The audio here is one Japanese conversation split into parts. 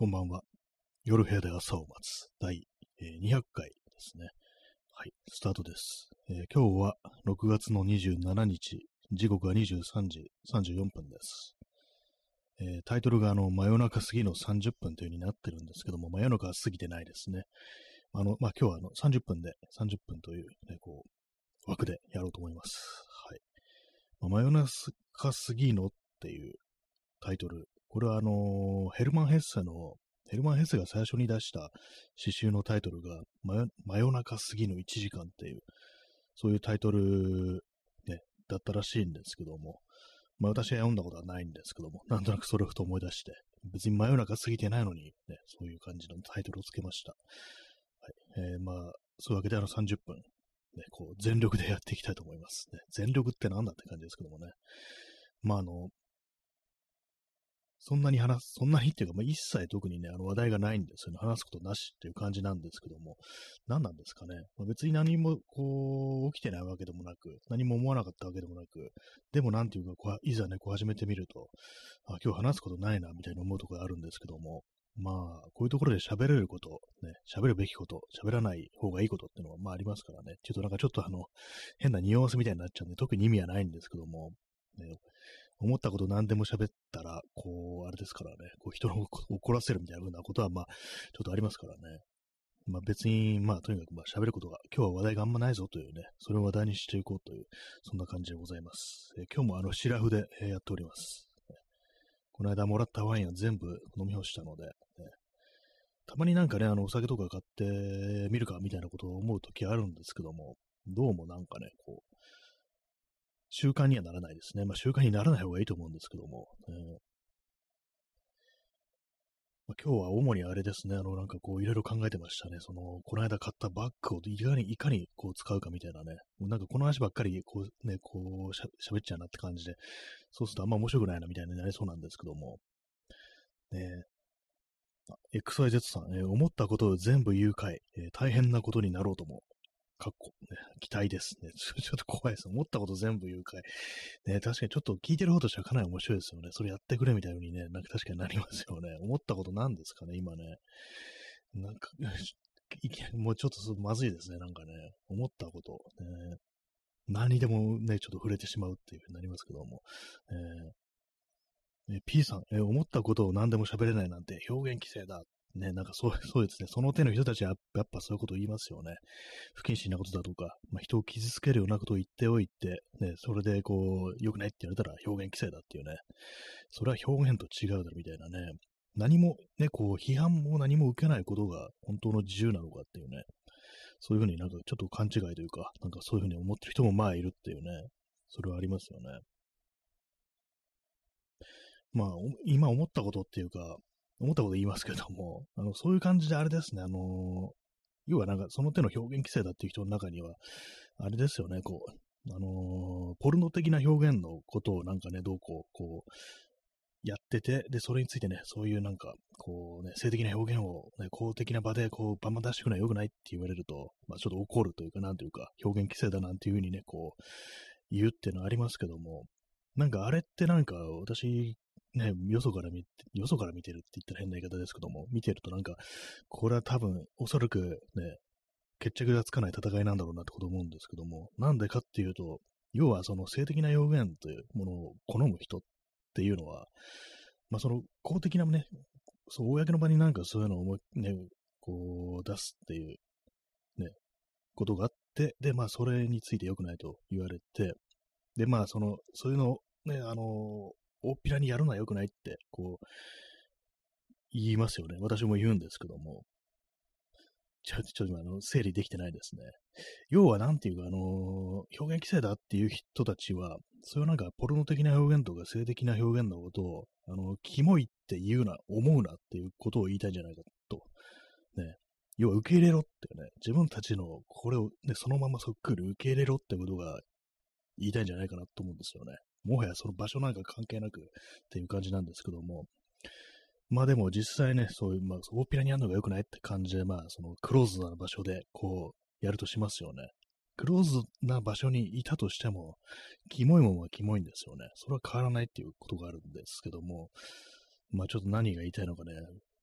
こんばんは。夜部屋で朝を待つ第、200回ですね。はい、スタートです、えー今日は6月の27日、時刻は23時34分です。えータイトルがあの、真夜中過ぎの30分という風になってるんですけども、真夜中は過ぎてないですね。あの、まあ、今日はあの、30分で、30分というね、こう、枠でやろうと思います。はい。まあ真夜中過ぎのっていうタイトル。これはあのヘルマン・ヘッセの、ヘルマン・ヘッセが最初に出した詩集のタイトルが、真夜中過ぎの1時間っていう、そういうタイトル、ね、だったらしいんですけども、まあ私は読んだことはないんですけども、なんとなくそれをふと思い出して、別に真夜中過ぎてないのに、ね、そういう感じのタイトルをつけました。はい。えーまあ、そういうわけであの30分、ね、こう、全力でやっていきたいと思います。ね、全力ってなんだって感じですけどもね。まああの、そんなに話す、そんなにっていうか、まあ、一切特にね、あの話題がないんですよね。話すことなしっていう感じなんですけども、何なんですかね。まあ、別に何も、こう、起きてないわけでもなく、何も思わなかったわけでもなく、でもなんていうか、こういざね、こう始めてみると、あ、今日話すことないな、みたいな思うところがあるんですけども、まあ、こういうところで喋れること、ね、喋るべきこと、喋らない方がいいことっていうのは、まあありますからね。ちょっとなんかちょっとあの、変な匂わせみたいになっちゃうんで、特に意味はないんですけども、ね、思ったこと何でも喋ったら、こう、あれですからね、こう人の怒らせるみたいな風なことは、まあ、ちょっとありますからね。まあ別に、まあとにかくまあ喋ることが、今日は話題があんまないぞというね、それを話題にしていこうという、そんな感じでございます。えー今日もあの、シラフで、えーやっております。この間もらったワインは全部飲み干したので、ねたまになんかね、あの、お酒とか買ってみるかみたいなことを思うときあるんですけども、どうもなんかね、こう、習慣にはならないですね。まあ習慣にならない方がいいと思うんですけども、えーまあ今日は主にあれですね、あの、なんかこう、いろいろ考えてましたね。その、この間買ったバッグをいかに、いかにこう使うかみたいなね。なんかこの話ばっかり、こう、ね、こうしゃ、喋っちゃうなって感じで、そうするとあんま面白くないなみたいになりそうなんですけども。ね XYZ さん、えー思ったことを全部言うかい、えー大変なことになろうとも。かっこ、ね、期待ですね。ちょっと怖いです。思ったこと全部言うかい。ね、確かにちょっと聞いてる方としてはかなり面白いですよね。それやってくれみたいにね、なんか確かになりますよね。思ったことなんですかね、今ね。なんか、もうちょっとまずいですね、なんかね。思ったこと。ね、何でもね、ちょっと触れてしまうっていうふうになりますけども。えーえ P さん、え思ったことを何でも喋れないなんて表現規制だ。ね、なんかそう、そうですね。その手の人たちはやっぱそういうことを言いますよね。不謹慎なことだとか、まあ、人を傷つけるようなことを言っておいて、ね、それでこう、良くないって言われたら表現規制だっていうね。それは表現と違うだろみたいなね。何もね、こう、批判も何も受けないことが本当の自由なのかっていうね。そういうふうになんかちょっと勘違いというか、なんかそういうふうに思ってる人もまあいるっていうね。それはありますよね。まあ、今思ったことっていうか、思ったこと言いますけども、あの、そういう感じであれですね、あの要はなんかその手の表現規制だっていう人の中には、あれですよね、こう、あのポルノ的な表現のことをなんかね、どうこう、こう、やってて、で、それについてね、そういうなんか、こうね、性的な表現を、ね、公的な場で、こう、バンバン出してくのは良くないって言われると、まあ、ちょっと怒るというか、なんというか、表現規制だなんていうふうにね、こう、言うっていうのはありますけども、なんかあれってなんか、私、ね、よそから見て、よそから見てるって言ったら変な言い方ですけども、見てるとなんか、これは多分、おそらくね、決着がつかない戦いなんだろうなってこと思うんですけども、なんでかっていうと、要はその性的な表現というものを好む人っていうのは、まあその公的なね、そう、公の場になんかそういうのを思い、ね、こう出すっていう、ね、ことがあって、で、まあそれについて良くないと言われて、で、まあその、そういうのね、あの、大っぴらにやるのは良くないって、こう、言いますよね。私も言うんですけども。ちょ、ちょっと今、あの、整理できてないですね。要は、なんていうか、あの表現規制だっていう人たちは、そういうなんか、ポルノ的な表現とか性的な表現のことを、あの、キモいって言うな、思うなっていうことを言いたいんじゃないかと。ね。要は、受け入れろってね、自分たちの、これをね、そのままそっくり受け入れろってことが言いたいんじゃないかなと思うんですよね。もはやその場所なんか関係なくっていう感じなんですけども、まあでも実際ね、そういう、まあ、大っぴらにやるのが良くないって感じで、まあ、そのクローズな場所で、こう、やるとしますよね。クローズな場所にいたとしても、キモいもんはキモいんですよね。それは変わらないっていうことがあるんですけども、まあちょっと何が言いたいのかね、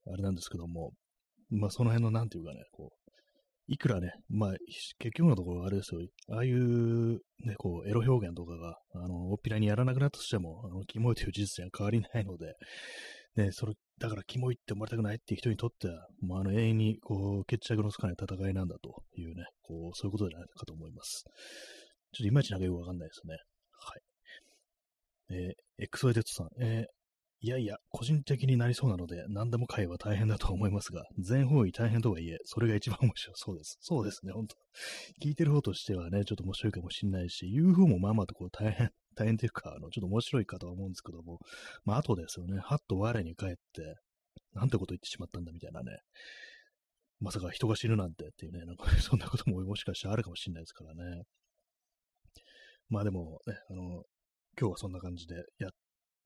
あれなんですけども、まあその辺のなんていうかね、こう、いくらね、まあ、結局のところあれですよ、ああいう、ね、こう、エロ表現とかが、あの、おっぴらにやらなくなったとしても、あの、キモいという事実には変わりないので、ね、それ、だからキモいって思われたくないっていう人にとっては、もうあの、永遠に、こう、決着のつかない戦いなんだというね、こう、そういうことじゃないかと思います。ちょっといまいちなんかよくわかんないですね。はい。えー、XY テッドさん、えー、いやいや、個人的になりそうなので、何でも買えば大変だと思いますが、全方位大変とはいえ、それが一番面白い。そうです。そうですね、本当聞いてる方としてはね、ちょっと面白いかもしれないし、言う方もまあまあとこう大変、大変というか、あの、ちょっと面白いかとは思うんですけども、まあ、後ですよね、はっと我に返って、なんてこと言ってしまったんだみたいなね。まさか人が死ぬなんてっていうね、なんか そんなことももしかしたらあるかもしれないですからね。まあでもね、あの、今日はそんな感じでやっ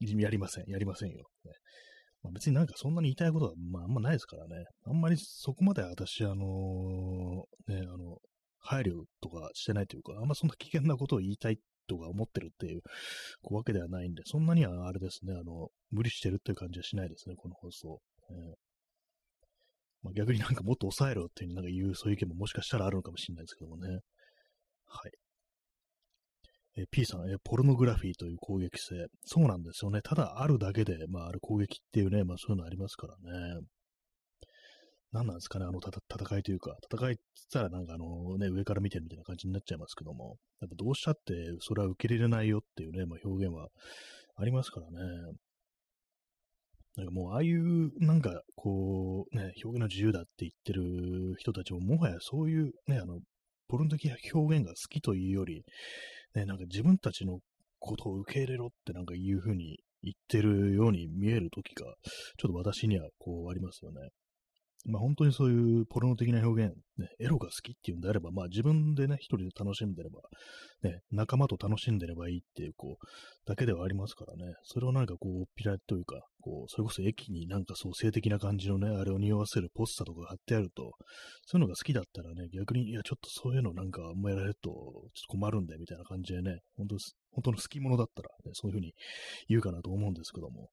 やりません。やりませんよ。ねまあ、別になんかそんなに言いたいことは、まあ、あんまないですからね。あんまりそこまで私、あのー、ね、あの、配慮とかしてないというか、あんまそんな危険なことを言いたいとか思ってるっていうわけではないんで、そんなにはあれですね、あの、無理してるっていう感じはしないですね、この放送。えーまあ、逆になんかもっと抑えろっていうなんか言う、そういう意見ももしかしたらあるのかもしれないですけどもね。はい。え P さん、えポルノグラフィーという攻撃性。そうなんですよね。ただあるだけで、まあ、ある攻撃っていうね、まあそういうのありますからね。何なんですかね、あの戦いというか、戦いって言ったらなんかあのね、上から見てるみたいな感じになっちゃいますけども、やっぱどうしたってそれは受け入れないよっていうね、まあ、表現はありますからね。なんかもうああいうなんかこうね、表現の自由だって言ってる人たちももはやそういうね、あの、ポルノ的表現が好きというより、ね、なんか自分たちのことを受け入れろってなんかいうふうに言ってるように見える時が、ちょっと私にはこうありますよね。まあ本当にそういうポルノ的な表現、ね、エロが好きっていうんであれば、まあ自分でね、一人で楽しんでれば、ね、仲間と楽しんでればいいっていう、こう、だけではありますからね、それをなんかこう、ピラというか、こう、それこそ駅になんかそう性的な感じのね、あれを匂わせるポスターとか貼ってあると、そういうのが好きだったらね、逆に、いや、ちょっとそういうのなんかあんまやられると、ちょっと困るんで、みたいな感じでね、本当本当の好き者だったら、ね、そういうふうに言うかなと思うんですけども、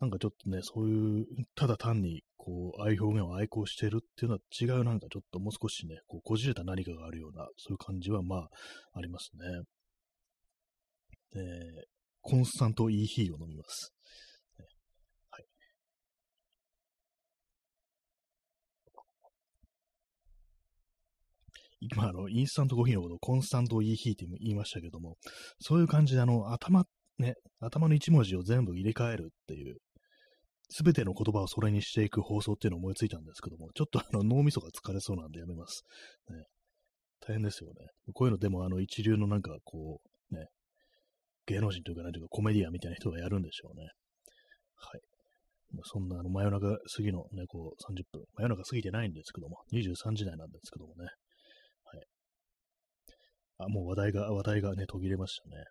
なんかちょっとね、そういう、ただ単に、こう、愛表現を愛好してるっていうのは違う、なんかちょっともう少しね、こう、こじれた何かがあるような、そういう感じは、まあ、ありますね。えー、コンスタントイーヒーを飲みます。今、あの、インスタントコーヒーのことをコンスタントイーヒーって言いましたけども、そういう感じで、あの、頭、ね、頭の一文字を全部入れ替えるっていう、すべての言葉をそれにしていく放送っていうのを思いついたんですけども、ちょっとあの脳みそが疲れそうなんでやめます。ね、大変ですよね。こういうのでもあの一流のなんかこう、ね、芸能人というか、なんていうかコメディアンみたいな人がやるんでしょうね。はい。そんなあの真夜中過ぎのね、こう30分、真夜中過ぎてないんですけども、23時台なんですけどもね。あ、もう話題が、話題がね、途切れましたね。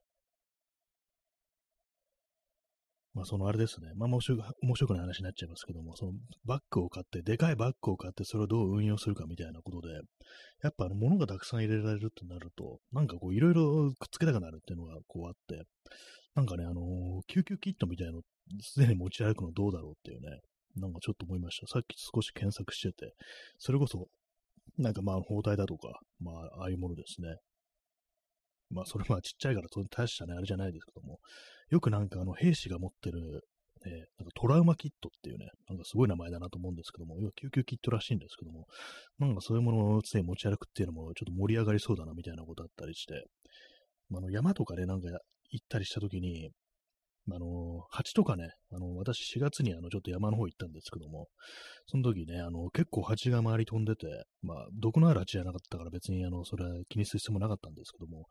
まあ、そのあれですね。まあ、面白面白くない話になっちゃいますけども、そのバッグを買って、でかいバッグを買って、それをどう運用するかみたいなことで、やっぱ物がたくさん入れられるってなると、なんかこういろいろくっつけたくなるっていうのがこうあって、なんかね、あのー、救急キットみたいなの、すでに持ち歩くのどうだろうっていうね、なんかちょっと思いました。さっき少し検索してて、それこそ、なんかまあ包帯だとか、まあああいうものですね。まあそれまあちっちゃいから大したね、あれじゃないですけども、よくなんかあの兵士が持ってる、えー、なんかトラウマキットっていうね、なんかすごい名前だなと思うんですけども、要は救急キットらしいんですけども、なんかそういうものを常に持ち歩くっていうのもちょっと盛り上がりそうだなみたいなことあったりして、まあ、の山とかでなんか行ったりした時に、あの、蜂とかね、あの、私4月にあの、ちょっと山の方行ったんですけども、その時ね、あの、結構蜂が周り飛んでて、まあ、毒のある蜂じゃなかったから別にあの、それは気にする必要もなかったんですけども、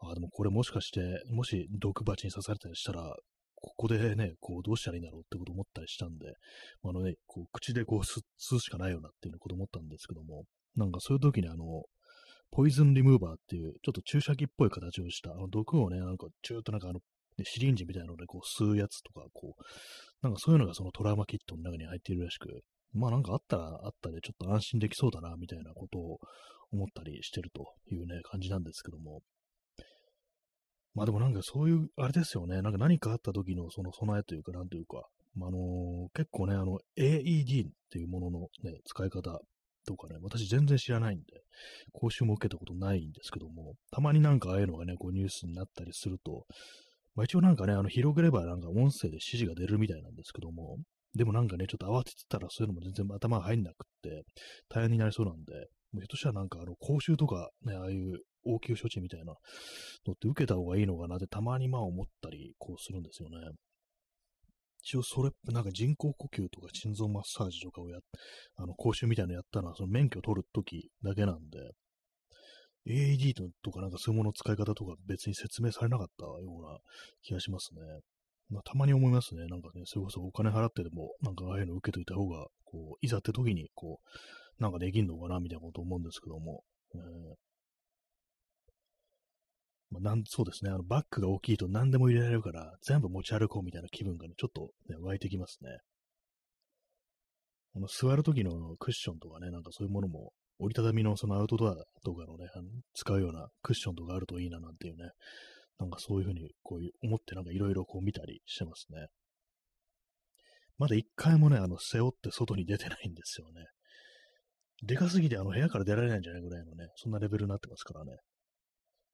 あ、でもこれもしかして、もし毒蜂に刺されたりしたら、ここでね、こう、どうしたらいいんだろうってこと思ったりしたんで、あのね、こう、口でこう吸、吸うしかないよなっていうこと思ったんですけども、なんかそういう時にあの、ポイズンリムーバーっていう、ちょっと注射器っぽい形をした、あの毒をね、なんか、ちゅーっとなんかあの、で、シリンジみたいなのでこう吸うやつとか、こう、なんかそういうのがそのトラウマキットの中に入っているらしく、まあなんかあったらあったでちょっと安心できそうだな、みたいなことを思ったりしてるというね、感じなんですけども。まあでもなんかそういう、あれですよね、なんか何かあった時のその備えというか、なんというか、まあ、あのー、結構ね、あの、AED っていうもののね、使い方とかね、私全然知らないんで、講習も受けたことないんですけども、たまになんかああいうのがね、こうニュースになったりすると、まあ、一応なんかね、あの、広げればなんか音声で指示が出るみたいなんですけども、でもなんかね、ちょっと慌ててたらそういうのも全然頭が入んなくって、大変になりそうなんで、もうひょっとしたらなんかあの、講習とかね、ああいう応急処置みたいなのって受けた方がいいのかなってたまにまあ思ったり、こうするんですよね。一応それ、なんか人工呼吸とか心臓マッサージとかをやあの、講習みたいなのやったのは、その免許取るときだけなんで、AED とかなんかそういうもの使い方とか別に説明されなかったような気がしますね。まあ、たまに思いますね。なんかね、それこそお金払ってでも、なんかああいうの受けといた方が、こう、いざって時に、こう、なんかできんのかな、みたいなこと思うんですけども。えーまあ、なんそうですね、あのバッグが大きいと何でも入れられるから、全部持ち歩こうみたいな気分がね、ちょっと、ね、湧いてきますね。あの座るときのクッションとかね、なんかそういうものも、折りたたみのそのアウトドアとかのね、あの使うようなクッションとかあるといいななんていうね、なんかそういうふうにこういう思ってなんかいろいろこう見たりしてますね。まだ一回もね、あの、背負って外に出てないんですよね。でかすぎてあの部屋から出られないんじゃないぐらいのね、そんなレベルになってますからね。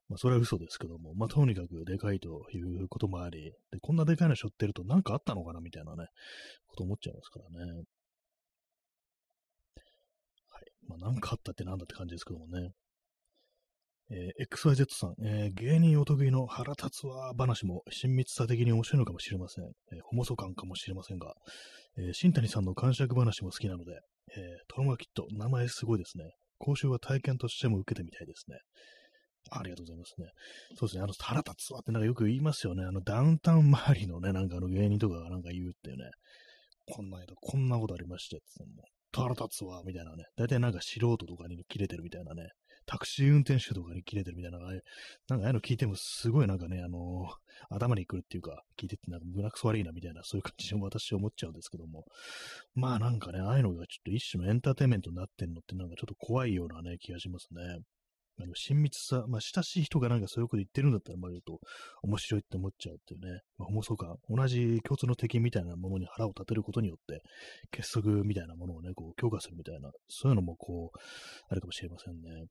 まあ、それは嘘ですけども、まあ、とにかくでかいということもあり、で、こんなでかいの背負ってると何かあったのかなみたいなね、こと思っちゃいますからね。まあ、何かあったってなんだって感じですけどもね。えー、XYZ さん、えー、芸人お得意の腹立つわ話も親密さ的に面白いのかもしれません。えー、ホモソ感かもしれませんが、えー、新谷さんの感触話も好きなので、えー、トロマキット、名前すごいですね。講習は体験としても受けてみたいですね。ありがとうございますね。そうですね。あの、腹立つわってなんかよく言いますよね。あの、ダウンタウン周りのね、なんかあの芸人とかがなんか言うっていうね。こんな間、こんなことありましてっても腹立つわ、みたいなね。大体なんか素人とかに切れてるみたいなね。タクシー運転手とかに切れてるみたいな、なんかああいうの聞いてもすごいなんかね、あのー、頭にくるっていうか、聞いててなんか胸くそ悪いなみたいな、そういう感じで私は思っちゃうんですけども。まあなんかね、ああいうのがちょっと一種のエンターテインメントになってんのってなんかちょっと怖いようなね、気がしますね。あの親密さ、まあ、親しい人がなんかそういうこと言ってるんだったら、まあ、ちょっと面白いって思っちゃうっていうね、まあ、ホモソ感、同じ共通の敵みたいなものに腹を立てることによって、結束みたいなものをね、こう強化するみたいな、そういうのもこう、あるかもしれませんね。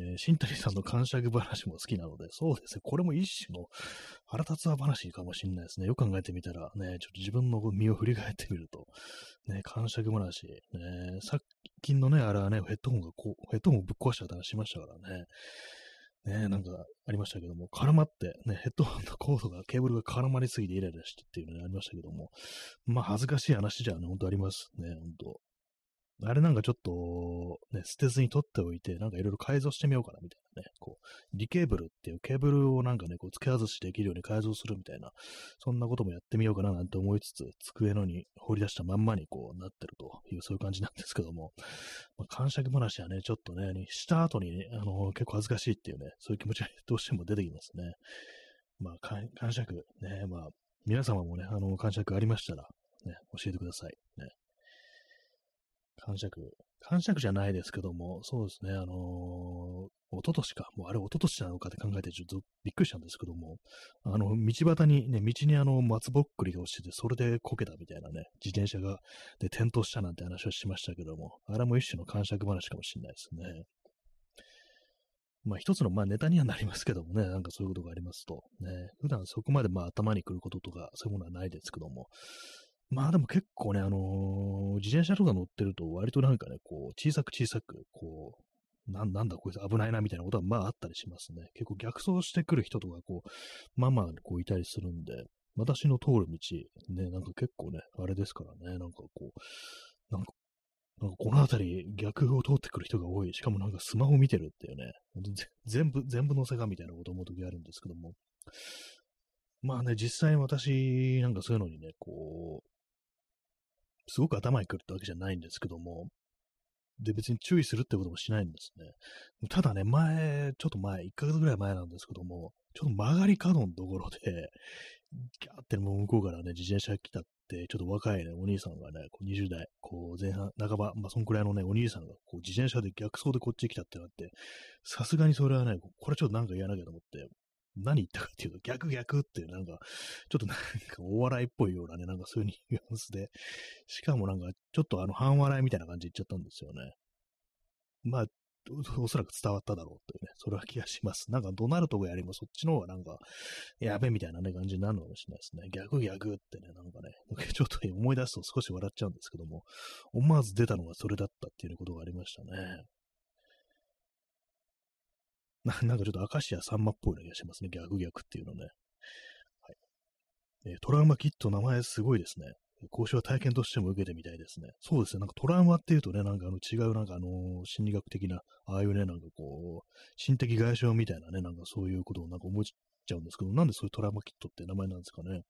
えー、新谷さんの感触話も好きなので、そうですね、これも一種の腹立つわ話かもしれないですね。よく考えてみたら、ね、ちょっと自分の身を振り返ってみると、ね、感触話、ね、さっ近のね、あれはね、ヘッドホンがこう、ヘッドホンをぶっ壊しちゃったりしましたからね。ねなんかありましたけども、絡まって、ね、ヘッドホンのコードが、ケーブルが絡まりすぎてイライラしてっていうのがありましたけども、まあ恥ずかしい話じゃね、ほんとありますね、ほんと。あれなんかちょっと、ね、捨てずに取っておいて、なんかいろいろ改造してみようかなみたいなね、こう、リケーブルっていうケーブルをなんかね、こう、付け外しできるように改造するみたいな、そんなこともやってみようかななんて思いつつ、机のに掘り出したまんまにこうなってるという、そういう感じなんですけども、まあ、感触話はね、ちょっとね、した後に、ね、あの結構恥ずかしいっていうね、そういう気持ちがどうしても出てきますね。まあ、感触、ね、まあ、皆様もね、あの、感触ありましたら、ね、教えてください。ね。感触。感触じゃないですけども、そうですね、あのー、一昨年か、もうあれ一昨年なのかって考えてちょっとびっくりしたんですけども、あの、道端にね、道にあの、松ぼっくりが落ちてて、それでこけたみたいなね、自転車が、で、転倒したなんて話をしましたけども、あれも一種の感触話かもしれないですね。まあ一つのまあネタにはなりますけどもね、なんかそういうことがありますと、ね、普段そこまでまあ頭に来ることとか、そういうものはないですけども、まあでも結構ね、あのー、自転車とか乗ってると割となんかね、こう、小さく小さく、こう、なんなんだこいつ危ないなみたいなことはまああったりしますね。結構逆走してくる人とかこう、まあまあこういたりするんで、私の通る道、ね、なんか結構ね、あれですからね、なんかこう、なんか、なんかこの辺り逆を通ってくる人が多い。しかもなんかスマホ見てるっていうね、全部、全部のせがみたいなこと思う時あるんですけども、まあね、実際私なんかそういうのにね、こう、すごく頭にくるってわけじゃないんですけども、で、別に注意するってこともしないんですね。ただね、前、ちょっと前、1ヶ月ぐらい前なんですけども、ちょっと曲がり角のところで、ギャーってもう向こうからね、自転車来たって、ちょっと若いね、お兄さんがね、こう20代、こう前半、半ば、まあ、そんくらいのね、お兄さんが、こう自転車で逆走でこっち来たってなって、さすがにそれはね、これちょっとなんか言わなきゃと思って、何言ったかっていうと、逆逆っていうなんか、ちょっとなんかお笑いっぽいようなね、なんかそういうニュアンスで、しかもなんかちょっとあの半笑いみたいな感じで言っちゃったんですよね。まあ、おそらく伝わっただろうというね、それは気がします。なんかドナルドがやりもそっちの方がなんか、やべみたいなね、感じになるのかもしれないですね。逆逆ってね、なんかね、ちょっと思い出すと少し笑っちゃうんですけども、思わず出たのがそれだったっていうことがありましたね。なんかちょっと明石家さんまっぽいな気がしますね。逆逆っていうのね。はい。えー、トラウマキット名前すごいですね。講習は体験としても受けてみたいですね。そうですね。なんかトラウマっていうとね、なんかあの違うなんかあの心理学的な、ああいうね、なんかこう、心的外傷みたいなね、なんかそういうことをなんか思っちゃうんですけど、なんでそういうトラウマキットって名前なんですかね。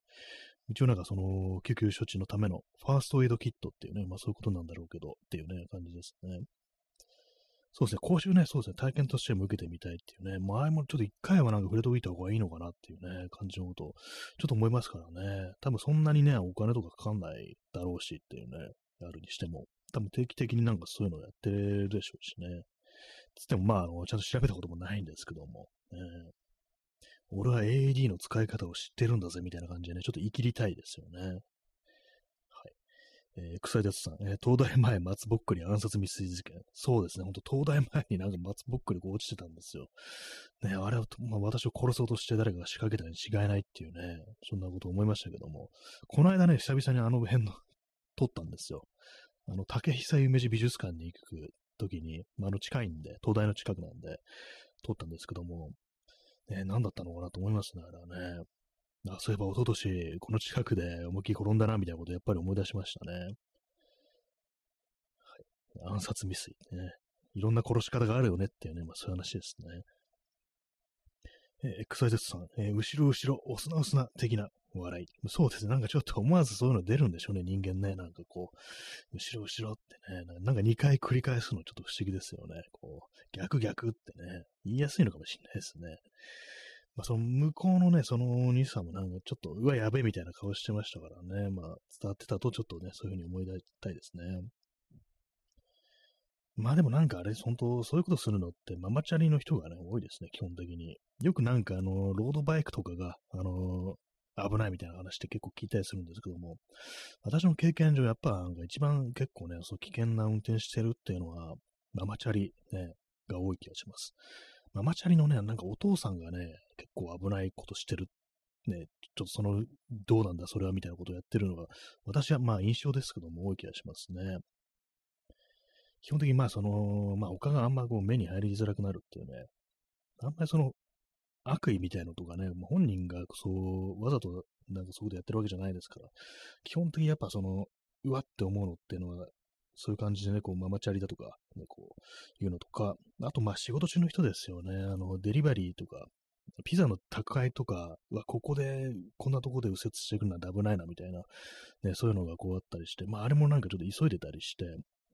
一応なんかその救急処置のためのファーストエイドキットっていうね、まあそういうことなんだろうけどっていうね、感じですね。そうですね、講習ね、そうですね、体験としても受けてみたいっていうね、前もちょっと一回はなんか触れておいた方がいいのかなっていうね、感じのことを、ちょっと思いますからね、多分そんなにね、お金とかかかんないだろうしっていうね、あるにしても、多分定期的になんかそういうのをやってるでしょうしね。つってもまあ、ちゃんと調べたこともないんですけども、ね、俺は AED の使い方を知ってるんだぜみたいな感じでね、ちょっと言い切りたいですよね。えー、草井達さん、えー、東大前松ぼっくり暗殺未遂事件。そうですね、ほんと東大前になんか松ぼっくりこう落ちてたんですよ。ね、あれは、まあ、私を殺そうとして誰かが仕掛けたに違いないっていうね、そんなこと思いましたけども、この間ね、久々にあの辺の撮ったんですよ。あの、竹久夢二美術館に行く時に、まあ、あの近いんで、東大の近くなんで、撮ったんですけども、ね、何だったのかなと思いますね、あれはね。あ、そういえば一昨年この近くで思いっきり転んだな、みたいなことをやっぱり思い出しましたね。はい。暗殺未遂ね。いろんな殺し方があるよねっていうね、まあそういう話ですね。えー、XYZ さん、えー、後ろ後ろ、おすなおすな的な笑い。そうですね。なんかちょっと思わずそういうの出るんでしょうね、人間ね。なんかこう、後ろ後ろってね、なんか2回繰り返すのちょっと不思議ですよね。こう、逆逆ってね、言いやすいのかもしれないですね。まあ、その向こうのね、そのお兄さんもなんかちょっと、うわ、やべえみたいな顔してましたからね、まあ、伝わってたとちょっとね、そういうふうに思い出したいですね。まあでもなんかあれ、本当そういうことするのってママチャリの人がね、多いですね、基本的に。よくなんかあの、ロードバイクとかが、あの危ないみたいな話って結構聞いたりするんですけども、私の経験上、やっぱなんか一番結構ね、そう危険な運転してるっていうのは、ママチャリ、ね、が多い気がします。ママチャリのね、なんかお父さんがね、結構危ないことしてる。ね、ちょっとその、どうなんだ、それはみたいなことをやってるのが、私はまあ印象ですけども、多い気がしますね。基本的にまあその、まあ他があんまこう目に入りづらくなるっていうね、あんまりその、悪意みたいなのとかね、ま本人がそう、わざとなんかそういうことやってるわけじゃないですから、基本的にやっぱその、うわって思うのっていうのは、そういう感じでね、こう、ママチャリだとか、ね、こう、いうのとか、あと、まあ、仕事中の人ですよね。あの、デリバリーとか、ピザの宅配とかは、ここで、こんなとこで右折してくるのは危ないな、みたいな、ね、そういうのがこうあったりして、まあ、あれもなんかちょっと急いでたりして、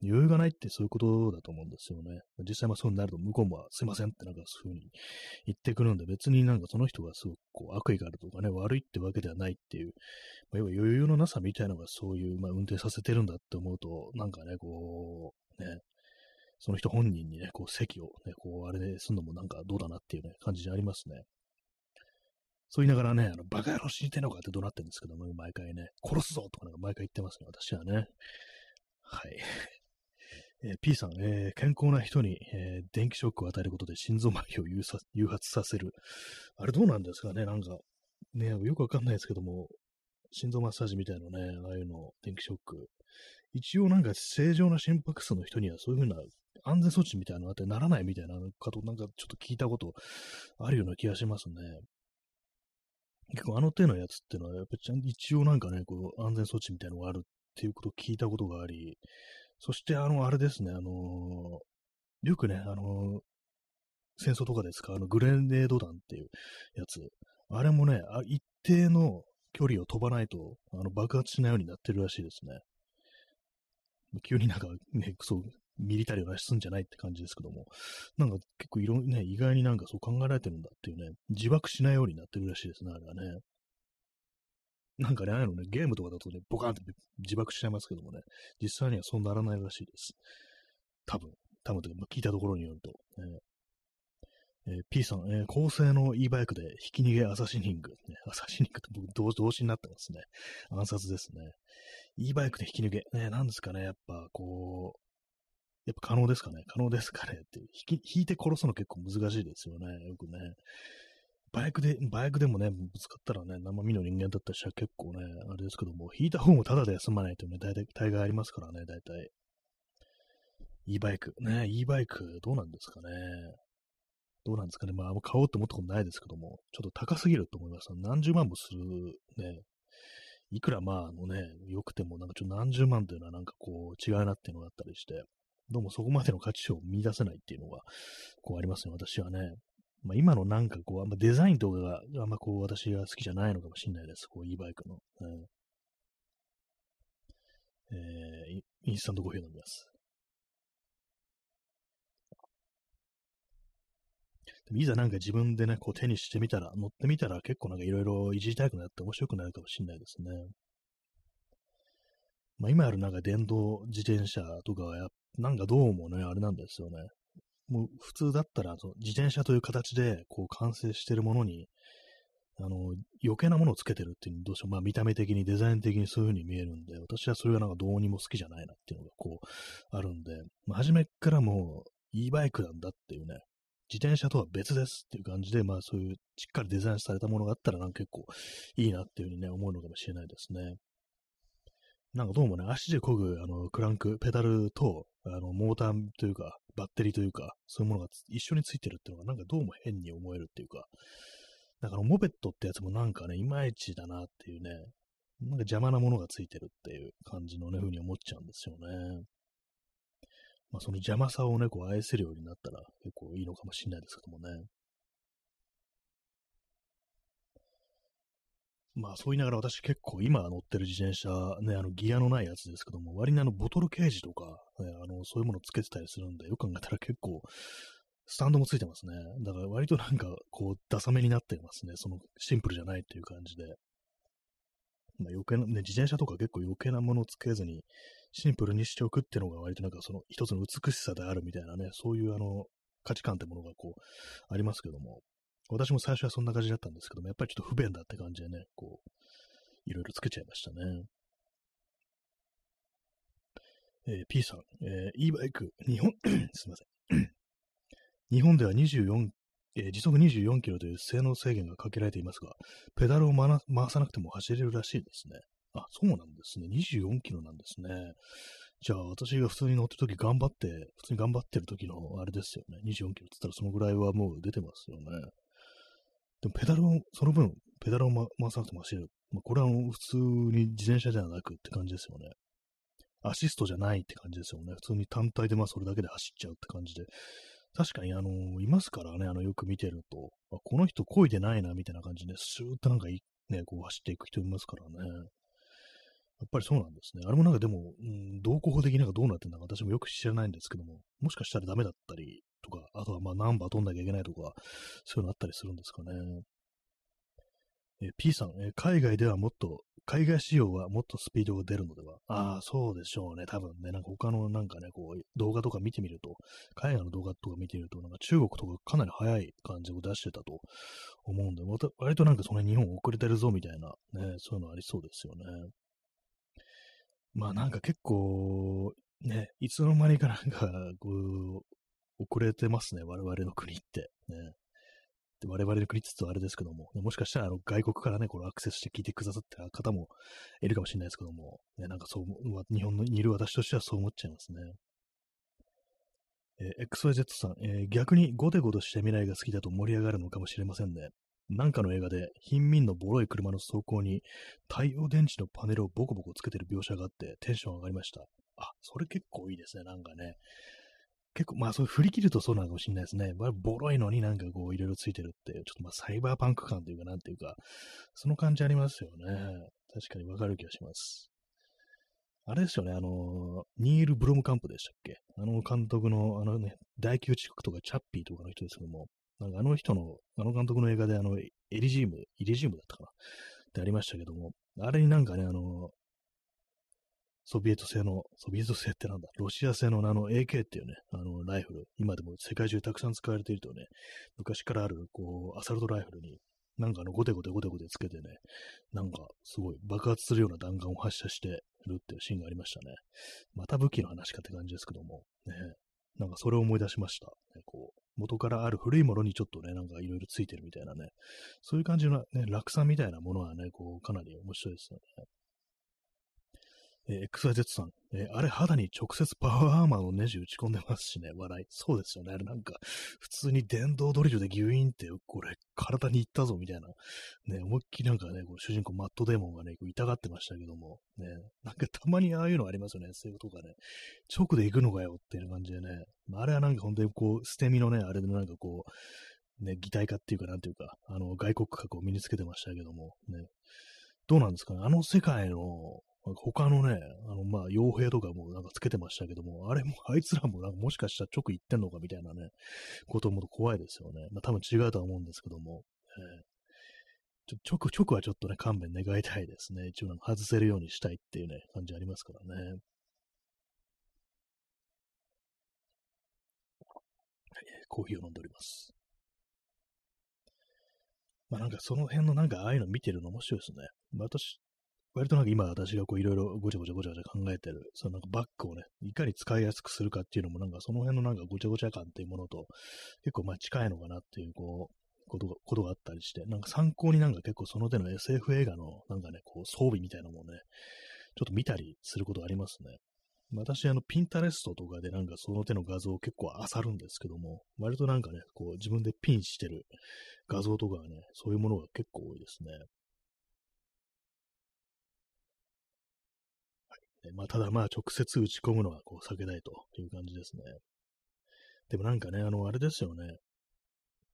余裕がないってそういうことだと思うんですよね。実際まあそうになると向こうもすいませんってなんかそういうふうに言ってくるんで別になんかその人がすごくこう悪意があるとかね、悪いってわけではないっていう、まあ、要は余裕のなさみたいなのがそういう、まあ、運転させてるんだって思うと、なんかね、こう、ね、その人本人にね、こう席をね、こうあれですんのもなんかどうだなっていうね、感じでありますね。そう言いながらね、あの、バカ野郎死にてんのかって怒鳴ってるんですけども、毎回ね、殺すぞとかなんか毎回言ってますね、私はね。はい。えー、P さん、えー、健康な人に、えー、電気ショックを与えることで心臓麻痺を誘発させる。あれどうなんですかねなんか、ね、よくわかんないですけども、心臓マッサージみたいなね、ああいうの、電気ショック。一応なんか正常な心拍数の人にはそういうふうな安全措置みたいなのあってならないみたいなかと、なんかちょっと聞いたことあるような気がしますね。結構あの手のやつっていうのは、やっぱり一応なんかね、こう安全措置みたいなのがあるっていうことを聞いたことがあり、そして、あの、あれですね、あのー、よくね、あのー、戦争とかで使うあのグレネード弾っていうやつ、あれもね、あ一定の距離を飛ばないと、あの、爆発しないようになってるらしいですね。急になんかね、そう、ミリタリーを出すんじゃないって感じですけども、なんか結構いろ、ね、意外になんかそう考えられてるんだっていうね、自爆しないようになってるらしいですね、あれはね。なんかね、ああいうのね、ゲームとかだとね、ボカーンって自爆しちゃいますけどもね、実際にはそうならないらしいです。多分、多分というか、まあ、聞いたところによると、ね。えー、P さん、えー、高性能 e バイクでひき逃げアサシニング。ね、アサシニングって僕同動詞になってますね。暗殺ですね。E バイクでひき逃げ。ね、なんですかね、やっぱこう、やっぱ可能ですかね可能ですかねって引き、引いて殺すの結構難しいですよね。よくね。バイクで、バイクでもね、ぶつかったらね、生身の人間だったりしたら結構ね、あれですけども、引いた方もただで済まないというね、大体、大概ありますからね、大体。e バイク。ね、e バイク、どうなんですかね。どうなんですかね。まあ、買おうと思ったことないですけども、ちょっと高すぎると思います。何十万もする、ね、いくらまあ、あのね、良くても、なんかちょっと何十万というのはなんかこう、違うなっていうのがあったりして、どうもそこまでの価値を見出せないっていうのが、こうありますね、私はね。まあ、今のなんかこう、あんまデザインとかがあんまこう、私が好きじゃないのかもしれないです。こう、e バイクの。えー、インスタントコーヒー飲みます。いざなんか自分でね、こう手にしてみたら、乗ってみたら結構なんかいろいろいじりたくなって面白くなるかもしれないですね。まあ今あるなんか電動自転車とかはや、なんかどうもね、あれなんですよね。もう普通だったら、その自転車という形でこう完成してるものに、あの、余計なものをつけてるっていうどうしても、まあ見た目的にデザイン的にそういう風に見えるんで、私はそれがなんかどうにも好きじゃないなっていうのがこう、あるんで、まあ初めからもう e バイクなんだっていうね、自転車とは別ですっていう感じで、まあそういうしっかりデザインされたものがあったらなんか結構いいなっていうふうにね、思うのかもしれないですね。なんかどうもね、足で漕ぐあのクランク、ペダルとあのモーターというか、バッテリーというか、そういうものが一緒についてるっていうのがなんかどうも変に思えるっていうか、だからモペットってやつもなんかね、いまいちだなっていうね、なんか邪魔なものがついてるっていう感じのね、風に思っちゃうんですよね。まあ、その邪魔さをね、こう愛せるようになったら結構いいのかもしれないですけどもね。まあそう言いながら私結構今乗ってる自転車、ね、あのギアのないやつですけども、割にあのボトルケージとか、ね、あのそういうものつけてたりするんで、よく考えたら結構スタンドもついてますね。だから割となんかこうダサめになってますね。そのシンプルじゃないっていう感じで。まあ、余計な、ね、自転車とか結構余計なものをつけずに、シンプルにしておくっていうのが割となんかその一つの美しさであるみたいなね、そういうあの価値観ってものがこうありますけども、私も最初はそんな感じだったんですけども、やっぱりちょっと不便だって感じでね、こう、いろいろつけちゃいましたね。えー、P さん、えー、e バイク、日本、すいません。日本では24、えー、時速24キロという性能制限がかけられていますが、ペダルを回さなくても走れるらしいですね。あ、そうなんですね。24キロなんですね。じゃあ、私が普通に乗ってるとき頑張って、普通に頑張ってる時のあれですよね。24キロって言ったらそのぐらいはもう出てますよね。でも、ペダルを、その分、ペダルを、ま、回さなくても走れる。まあ、これは普通に自転車じゃなくって感じですよね。アシストじゃないって感じですよね。普通に単体でまあそれだけで走っちゃうって感じで。確かにあのー、いますからね、あの、よく見てると、あこの人漕いでないな、みたいな感じで、スーッとなんか、ね、こう走っていく人いますからね。やっぱりそうなんですね。あれもなんかでも、うん、同行法的になんかどうなってんだか私もよく知らないんですけども、もしかしたらダメだったりとか、あとはまあナンバー取んなきゃいけないとか、そういうのあったりするんですかね。え P さん、え海外ではもっと、海外仕様はもっとスピードが出るのでは？ああ、そうでしょうね。多分ね、なんか他のなんかね、こう、動画とか見てみると、海外の動画とか見てみると、なんか中国とかかなり速い感じを出してたと思うんで、また割となんかその日本遅れてるぞみたいな、ね、そういうのありそうですよね。まあなんか結構、ね、いつの間にかなんか、こう、遅れてますね、我々の国って。ね。で我々の国って言うとあれですけども、もしかしたらあの外国からね、このアクセスして聞いてくださってる方もいるかもしれないですけども、ね、なんかそう、日本にいる私としてはそう思っちゃいますね。えー、XYZ さん、えー、逆にゴテゴテして未来が好きだと盛り上がるのかもしれませんね。なんかの映画で、貧民のボロい車の走行に太陽電池のパネルをボコボコつけてる描写があってテンション上がりました。あ、それ結構いいですね、なんかね。結構、まあそう振り切るとそうなのかもしれないですね。ボロいのになんかこういろいろついてるって、ちょっとまあサイバーパンク感というかなんていうか、その感じありますよね。確かにわかる気がします。あれですよね、あの、ニール・ブロムカンプでしたっけ？あの監督の、あのね、大宮地区とかチャッピーとかの人ですけども、なんかあの人の、あの監督の映画であの、エリジーム、イリジームだったかなってありましたけども、あれになんかね、あの、ソビエト製の、ソビエト製ってなんだ、ロシア製のあの AK っていうね、あのライフル、今でも世界中たくさん使われているとね、昔からある、こう、アサルトライフルに、なんかあの、ゴテゴテゴテゴテつけてね、なんかすごい爆発するような弾丸を発射してるっていうシーンがありましたね。また武器の話かって感じですけども、ね、なんかそれを思い出しました。ね、こう元からある古いものにちょっとね、なんかいろいろついてるみたいなね、そういう感じのね、落差みたいなものはね、こう、かなり面白いですよね。えー、XYZ さん、えー、あれ肌に直接パワーアーマーのネジ打ち込んでますしね、笑い。そうですよね。あれなんか、普通に電動ドリルでギュイーンって、これ、体にいったぞ、みたいな。ね、思いっきりなんかね、こう主人公マットデーモンがね、こう痛がってましたけども、ね、なんかたまにああいうのありますよね、そういうことがね。直で行くのかよっていう感じでね。まあれはなんか本当にこう、捨て身のね、あれでなんかこう、ね、擬態化っていうか、なんていうか、あの、外国格を身につけてましたけども、ね。どうなんですかねあの世界の他のね、あの、まあ、傭兵とかもなんかつけてましたけども、あれも、あいつらもなんかもしかしたら直行ってんのかみたいなね、ことも怖いですよね。まあ、多分違うとは思うんですけども、えー、ちょ直、直はちょっとね、勘弁願いたいですね。一応なんか外せるようにしたいっていうね、感じありますからね。コーヒーを飲んでおります。まあなんかその辺のなんかああいうの見てるの面白いですね。私、割となんか今私がこういろいろごちゃごちゃごちゃごちゃ考えてる、そのなんかバッグをね、いかに使いやすくするかっていうのもなんかその辺のなんかごちゃごちゃ感っていうものと結構まあ近いのかなっていうこう、ことが、ことがあったりして、なんか参考になんか結構その手の SF 映画のなんかね、こう装備みたいなのもね、ちょっと見たりすることありますね。私、あの、ピンタレストとかでなんかその手の画像を結構漁るんですけども、割となんかね、こう自分でピンしてる画像とかね、そういうものが結構多いですね。まあ、ただまあ、直接打ち込むのはこう避けたいという感じですね。でもなんかね、あの、あれですよね。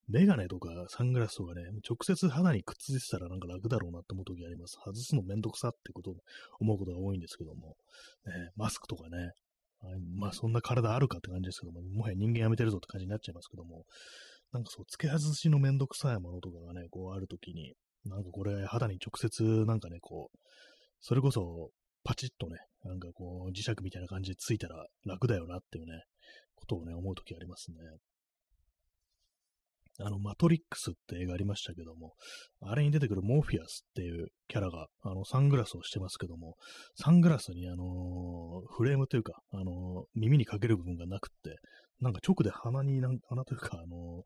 メガネとかサングラスとかね、直接肌にくっついてたらなんか楽だろうなって思う時あります。外すのめんどくさってことを思うことが多いんですけども、ね、マスクとかね、まあそんな体あるかって感じですけども、もはや人間やめてるぞって感じになっちゃいますけども、なんかそう、付け外しのめんどくさいものとかがね、こうあるときに、なんかこれ肌に直接なんかね、こう、それこそパチッとね、なんかこう、磁石みたいな感じでついたら楽だよなっていうね、ことをね、思うときありますね。あの、マトリックスって映画ありましたけども、あれに出てくるモーフィアスっていうキャラが、あの、サングラスをしてますけども、サングラスにあのー、フレームというか、あのー、耳にかける部分がなくって、なんか直で鼻になん、鼻というか、あのー、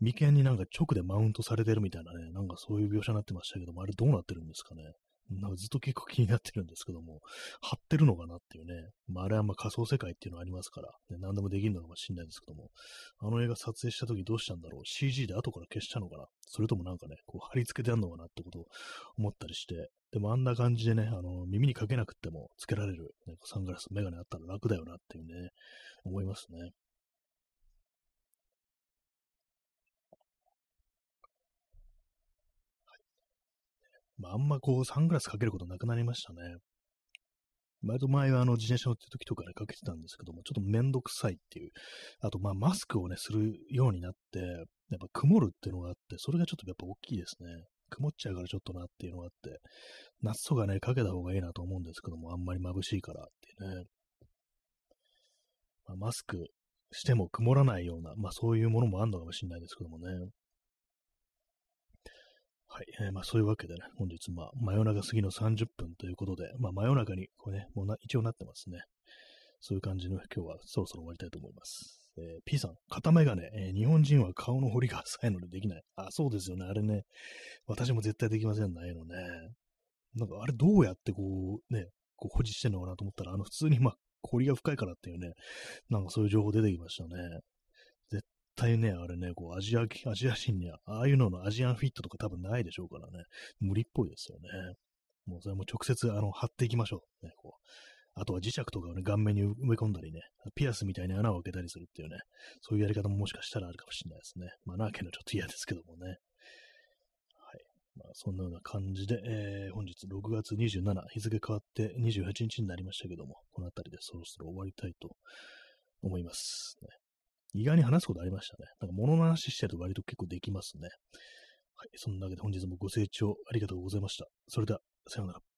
眉間になんか直でマウントされてるみたいなね、なんかそういう描写になってましたけども、あれどうなってるんですかね。なんかずっと結構気になってるんですけども、貼ってるのかなっていうね、まあ、あれはまあ仮想世界っていうのがありますから、ね、何でもできるのかもしれないんですけども、あの映画撮影した時どうしたんだろう ?CG で後から消したのかなそれともなんかね、こう貼り付けてあるのかなってことを思ったりして、でもあんな感じでね、あの、耳にかけなくてもつけられる、ね、サングラス、メガネあったら楽だよなっていうね、思いますね。まあ、あんまこう、サングラスかけることなくなりましたね。割と前はあの自転車乗ってる時とかね、かけてたんですけども、ちょっとめんどくさいっていう。あと、まあ、マスクをね、するようになって、やっぱ曇るっていうのがあって、それがちょっとやっぱ大きいですね。曇っちゃうからちょっとなっていうのがあって、夏とかね、かけた方がいいなと思うんですけども、あんまり眩しいからっていうね。まあ、マスクしても曇らないような、まあそういうものもあるのかもしれないですけどもね。はい。えー、まあそういうわけでね、本日、まあ真夜中過ぎの30分ということで、まあ真夜中にこれね、もうな一応なってますね。そういう感じの今日はそろそろ終わりたいと思います。えー、P さん、片眼鏡、えー、日本人は顔の彫りが浅いのでできない。あ、そうですよね。あれね、私も絶対できませんね、ああいのね。なんかあれどうやってこう、ね、こう保持してんのかなと思ったら、あの普通にまあ、彫りが深いからっていうね、なんかそういう情報出てきましたね。対ね、あれね、こう、アジア、アジア人には、ああいうののアジアンフィットとか多分ないでしょうからね、無理っぽいですよね。もうそれも直接、あの、貼っていきましょう。ね、こう。あとは磁石とかをね、顔面に埋め込んだりね、ピアスみたいに穴を開けたりするっていうね、そういうやり方ももしかしたらあるかもしれないですね。まあ、なけのちょっと嫌ですけどもね。はい。まあ、そんなような感じで、えー、本日6月27、日付変わって28日になりましたけども、この辺りでそろそろ終わりたいと思います。ね、意外に話すことありましたね。なんか物の話してると割と結構できますね。はい。そんなわけで本日もご清聴ありがとうございました。それでは、さようなら。